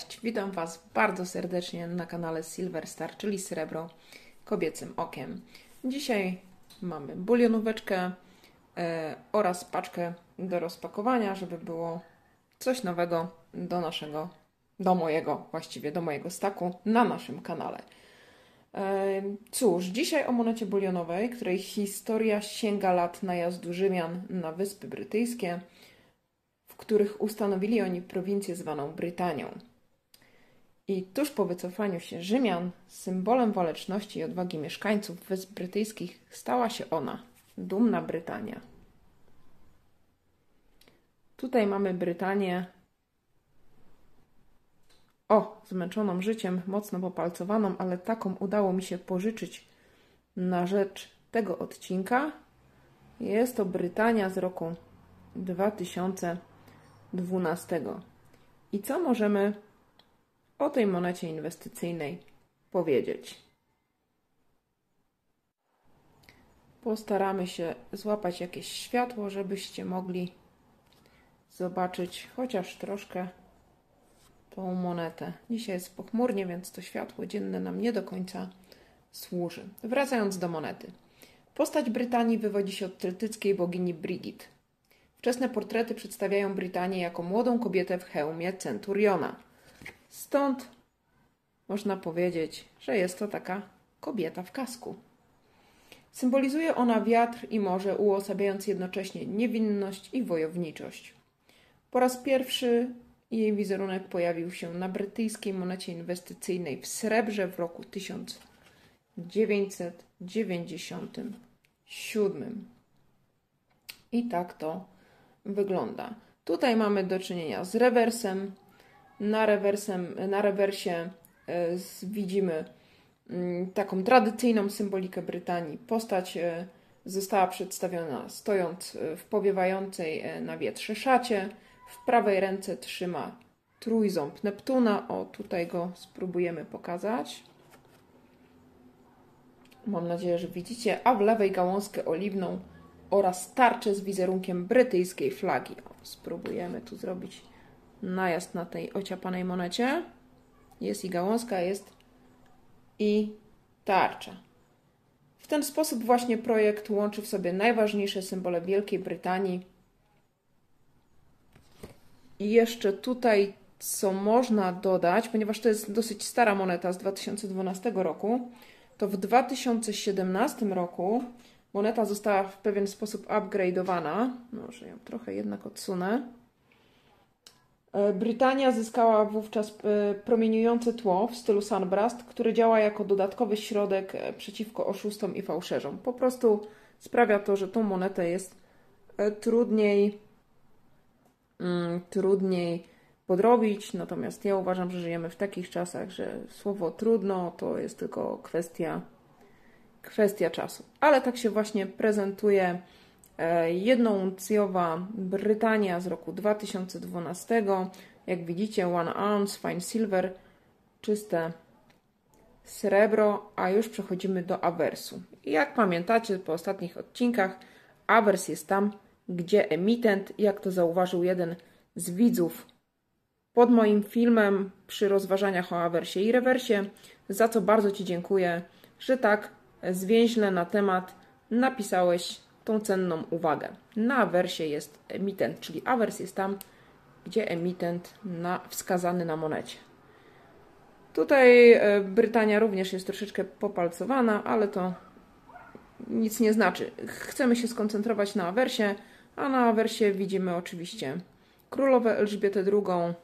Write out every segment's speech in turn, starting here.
Cześć, witam Was bardzo serdecznie na kanale Silver Star, czyli Srebro Kobiecym Okiem. Dzisiaj mamy bulionóweczkę e, oraz paczkę do rozpakowania, żeby było coś nowego do naszego, do mojego, właściwie do mojego staku na naszym kanale. E, cóż, dzisiaj o monecie bulionowej, której historia sięga lat najazdu Rzymian na Wyspy Brytyjskie, w których ustanowili oni prowincję zwaną Brytanią. I tuż po wycofaniu się Rzymian, symbolem waleczności i odwagi mieszkańców Wysp Brytyjskich stała się ona, dumna Brytania. Tutaj mamy Brytanię, o, zmęczoną życiem, mocno popalcowaną, ale taką udało mi się pożyczyć na rzecz tego odcinka. Jest to Brytania z roku 2012. I co możemy o tej monecie inwestycyjnej powiedzieć? Postaramy się złapać jakieś światło, żebyście mogli zobaczyć chociaż troszkę tą monetę. Dzisiaj jest pochmurnie, więc to światło dzienne nam nie do końca służy. Wracając do monety. Postać Brytanii wywodzi się od celtyckiej bogini Brigid. Wczesne portrety przedstawiają Brytanię jako młodą kobietę w hełmie centuriona. Stąd można powiedzieć, że jest to taka kobieta w kasku. Symbolizuje ona wiatr i morze, uosabiając jednocześnie niewinność i wojowniczość. Po raz pierwszy jej wizerunek pojawił się na brytyjskiej monecie inwestycyjnej w srebrze w roku 1997. I tak to wygląda. Tutaj mamy do czynienia z rewersem. Na, rewersem, na rewersie e, widzimy mm, taką tradycyjną symbolikę Brytanii. Postać e, została przedstawiona stojąc e, w powiewającej na wietrze szacie. W prawej ręce trzyma trójząb Neptuna. O, tutaj go spróbujemy pokazać. Mam nadzieję, że widzicie. A w lewej gałązkę oliwną oraz tarczę z wizerunkiem brytyjskiej flagi. O, spróbujemy tu zrobić najazd na tej ociapanej monecie. Jest i gałązka, jest i tarcza. W ten sposób właśnie projekt łączy w sobie najważniejsze symbole Wielkiej Brytanii. I jeszcze tutaj, co można dodać, ponieważ to jest dosyć stara moneta z 2012 roku, to w 2017 roku Moneta została w pewien sposób upgrade'owana. Może ją trochę jednak odsunę. E, Brytania zyskała wówczas e, promieniujące tło w stylu Sunburst, który działa jako dodatkowy środek e, przeciwko oszustom i fałszerzom. Po prostu sprawia to, że tą monetę jest trudniej, mm, trudniej podrobić. Natomiast ja uważam, że żyjemy w takich czasach, że słowo trudno to jest tylko kwestia kwestia czasu. Ale tak się właśnie prezentuje e, jednouncjowa Brytania z roku 2012. Jak widzicie, one ounce, fine silver, czyste srebro, a już przechodzimy do awersu. jak pamiętacie po ostatnich odcinkach, awers jest tam, gdzie emitent, jak to zauważył jeden z widzów pod moim filmem przy rozważaniach o awersie i rewersie, za co bardzo Ci dziękuję, że tak zwięźle na temat napisałeś tą cenną uwagę. Na awersie jest emitent, czyli awers jest tam, gdzie emitent na, wskazany na monecie. Tutaj e, Brytania również jest troszeczkę popalcowana, ale to nic nie znaczy. Chcemy się skoncentrować na awersie, a na awersie widzimy oczywiście królowę Elżbietę II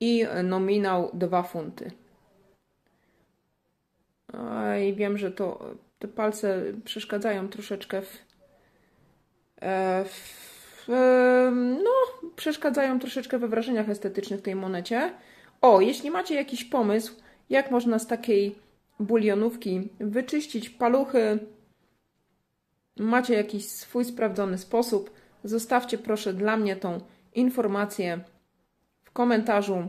i nominał 2 funty. I wiem, że to te palce przeszkadzają troszeczkę w, e, w, no, przeszkadzają troszeczkę we wrażeniach estetycznych tej monecie. O, jeśli macie jakiś pomysł, jak można z takiej bulionówki wyczyścić paluchy, macie jakiś swój sprawdzony sposób, zostawcie proszę dla mnie tą informację w komentarzu.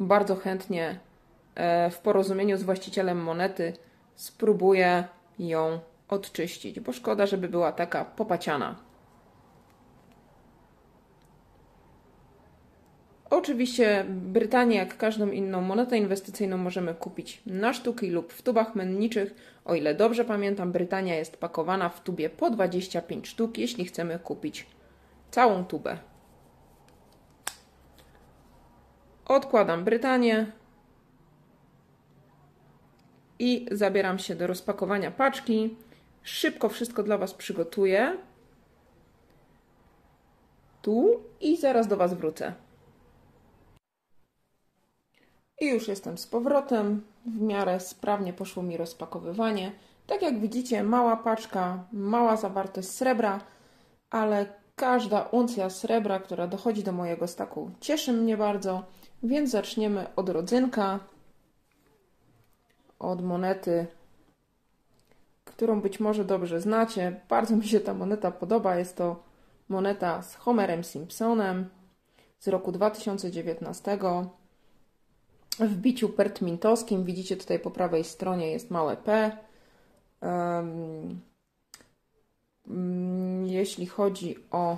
Bardzo chętnie E, w porozumieniu z właścicielem monety spróbuję ją odczyścić, bo szkoda, żeby była taka popaciana. Oczywiście Brytanię, jak każdą inną monetę inwestycyjną, możemy kupić na sztuki lub w tubach menniczych. O ile dobrze pamiętam, Brytania jest pakowana w tubie po 25 sztuk, jeśli chcemy kupić całą tubę. Odkładam Brytanię i zabieram się do rozpakowania paczki. Szybko wszystko dla Was przygotuję. Tu i zaraz do Was wrócę. I już jestem z powrotem. W miarę sprawnie poszło mi rozpakowywanie. Tak jak widzicie, mała paczka, mała zawartość srebra, ale każda uncja srebra, która dochodzi do mojego staku, cieszy mnie bardzo. Więc zaczniemy od rodzynka, od monety, którą być może dobrze znacie. Bardzo mi się ta moneta podoba. Jest to moneta z Homerem Simpsonem z roku 2019 w biciu pertmintowskim. Widzicie tutaj po prawej stronie jest małe P. Um, jeśli chodzi o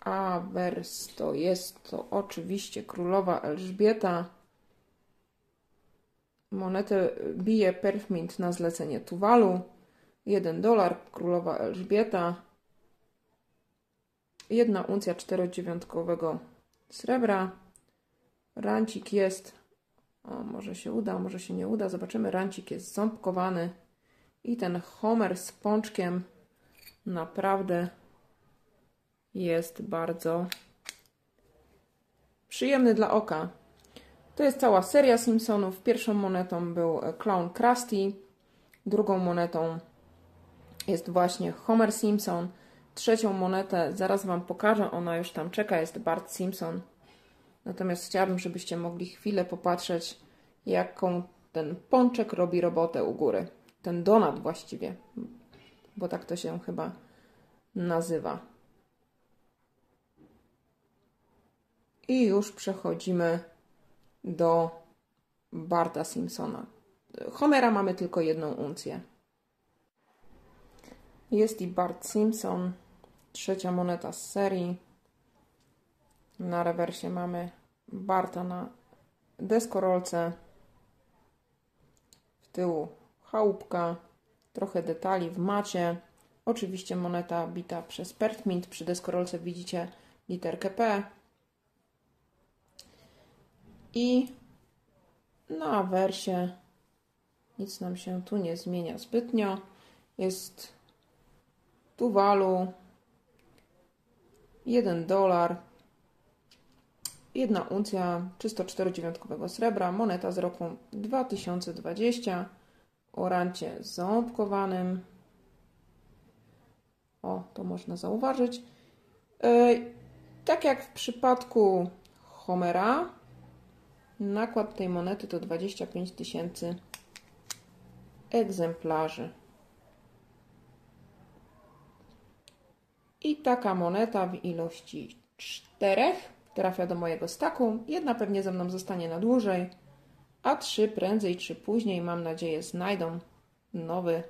awers, to jest to oczywiście królowa Elżbieta. Monetę bije Perfmint na zlecenie Tuwalu. 1 dolar, królowa Elżbieta. Jedna uncja czterodziewiątkowego srebra. Rancik jest, o, może się uda, może się nie uda, zobaczymy. Rancik jest ząbkowany i ten Homer z pączkiem naprawdę jest bardzo przyjemny dla oka. To jest cała seria Simpsonów. Pierwszą monetą był Clown Krusty, drugą monetą jest właśnie Homer Simpson. Trzecią monetę zaraz Wam pokażę, ona już tam czeka, jest Bart Simpson. Natomiast chciałabym, żebyście mogli chwilę popatrzeć, jaką ten pączek robi robotę u góry. Ten donat właściwie, bo tak to się chyba nazywa. I już przechodzimy do Barta Simpsona. Homera mamy tylko jedną uncję. Jest i Bart Simpson, trzecia moneta z serii. Na rewersie mamy Barta na deskorolce. W tyłu chałupka, trochę detali w macie. Oczywiście moneta bita przez Pertmint. Przy deskorolce widzicie literkę P. I na wersie nic nam się tu nie zmienia zbytnio. Jest Tuwalu 1 dolar, jedna uncja czysto 4,9 srebra, moneta z roku 2020 o rancie ząbkowanym. O, to można zauważyć. Yy, tak jak w przypadku Homera, nakład tej monety to 25 tysięcy egzemplarzy. I taka moneta w ilości czterech trafia do mojego staku. Jedna pewnie ze mną zostanie na dłużej, a trzy prędzej czy później, mam nadzieję, znajdą nowy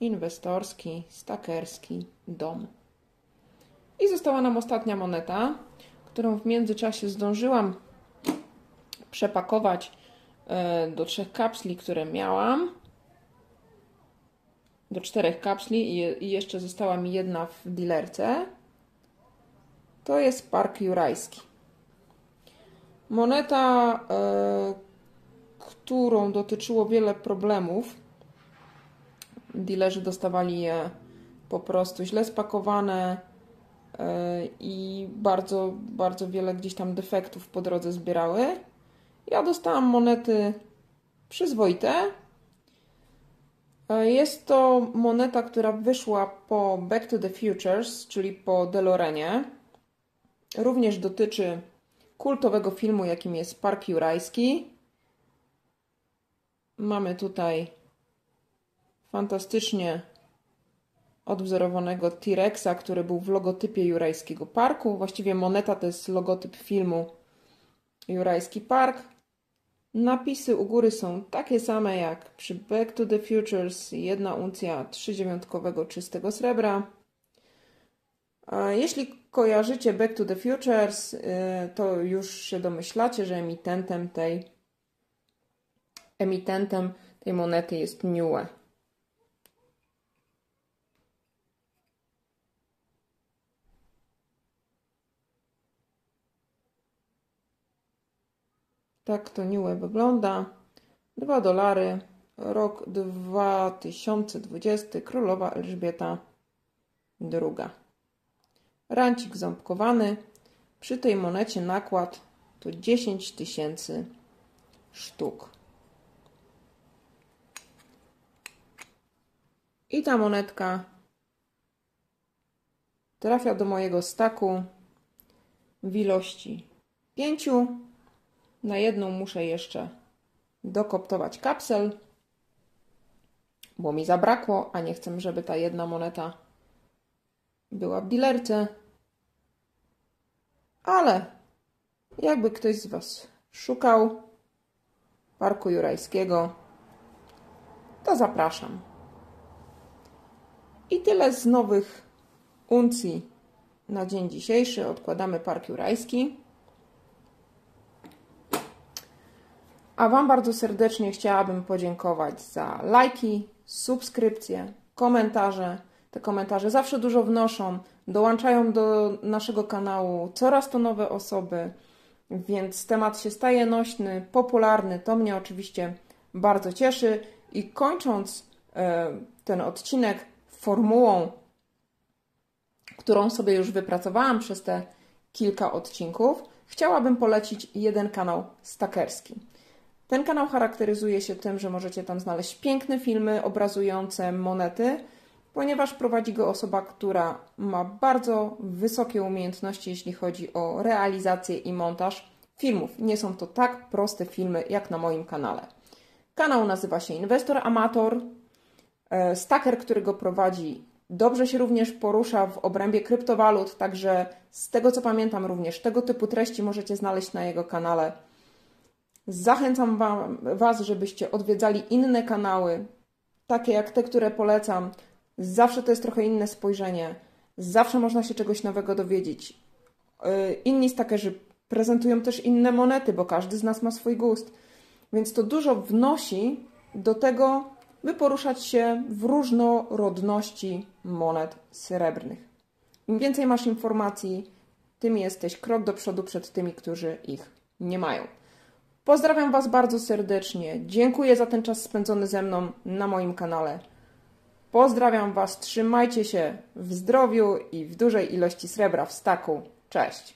inwestorski, stakerski dom. I została nam ostatnia moneta, którą w międzyczasie zdążyłam przepakować e, do trzech kapsli, które miałam do czterech kapsli i jeszcze została mi jedna w dilerce. To jest Park Jurajski. Moneta, e, którą dotyczyło wiele problemów. Dilerzy dostawali je po prostu źle spakowane e, i bardzo, bardzo wiele gdzieś tam defektów po drodze zbierały. Ja dostałam monety przyzwoite, E, jest to moneta, która wyszła po Back to the Futures, czyli po DeLoreanie. Również dotyczy kultowego filmu, jakim jest Park Jurajski. Mamy tutaj fantastycznie odwzorowanego T-Rexa, który był w logotypie Jurajskiego Parku. Właściwie moneta to jest logotyp filmu Jurajski Park. Napisy u góry są takie same jak przy Back to the Futures, jedna uncja trzydziewiątkowego czystego srebra. Jeśli kojarzycie Back to the Futures, y, to już się domyślacie, że emitentem tej emitentem tej monety jest Niue. Tak to Niue wygląda. 2 dolary, rok 2020, królowa Elżbieta II. Rancik ząbkowany. Przy tej monecie nakład to 10 tysięcy sztuk. I ta monetka trafia do mojego staku w ilości 5. Na jedną muszę jeszcze dokoptować kapsel, bo mi zabrakło, a nie chcę, żeby ta jedna moneta była w dealerce. Ale jakby ktoś z Was szukał Parku Jurajskiego, to zapraszam. I tyle z nowych uncji na dzień dzisiejszy. Odkładamy Park Jurajski. A Wam bardzo serdecznie chciałabym podziękować za lajki, subskrypcje, komentarze. Te komentarze zawsze dużo wnoszą, dołączają do naszego kanału coraz to nowe osoby, więc temat się staje nośny, popularny. To mnie oczywiście bardzo cieszy. I kończąc e, ten odcinek formułą, którą sobie już wypracowałam przez te kilka odcinków, chciałabym polecić jeden kanał stakerski. Ten kanał charakteryzuje się tym, że możecie tam znaleźć piękne filmy obrazujące monety, ponieważ prowadzi go osoba, która ma bardzo wysokie umiejętności, jeśli chodzi o realizację i montaż filmów. Nie są to tak proste filmy jak na moim kanale. Kanał nazywa się Inwestor Amator. E, staker, który go prowadzi, dobrze się również porusza w obrębie kryptowalut, także z tego co pamiętam, również tego typu treści możecie znaleźć na jego kanale. Zachęcam wam, Was, żebyście odwiedzali inne kanały, takie jak te, które polecam. Zawsze to jest trochę inne spojrzenie, zawsze można się czegoś nowego dowiedzieć. E, inni stakerzy prezentują też inne monety, bo każdy z nas ma swój gust. Więc to dużo wnosi do tego, by poruszać się w różnorodności monet srebrnych. Im więcej masz informacji, tym jesteś krok do przodu przed tymi, którzy ich nie mają. Pozdrawiam Was bardzo serdecznie. Dziękuję za ten czas spędzony ze mną na moim kanale. Pozdrawiam Was, trzymajcie się w zdrowiu i w dużej ilości srebra w staku. Cześć!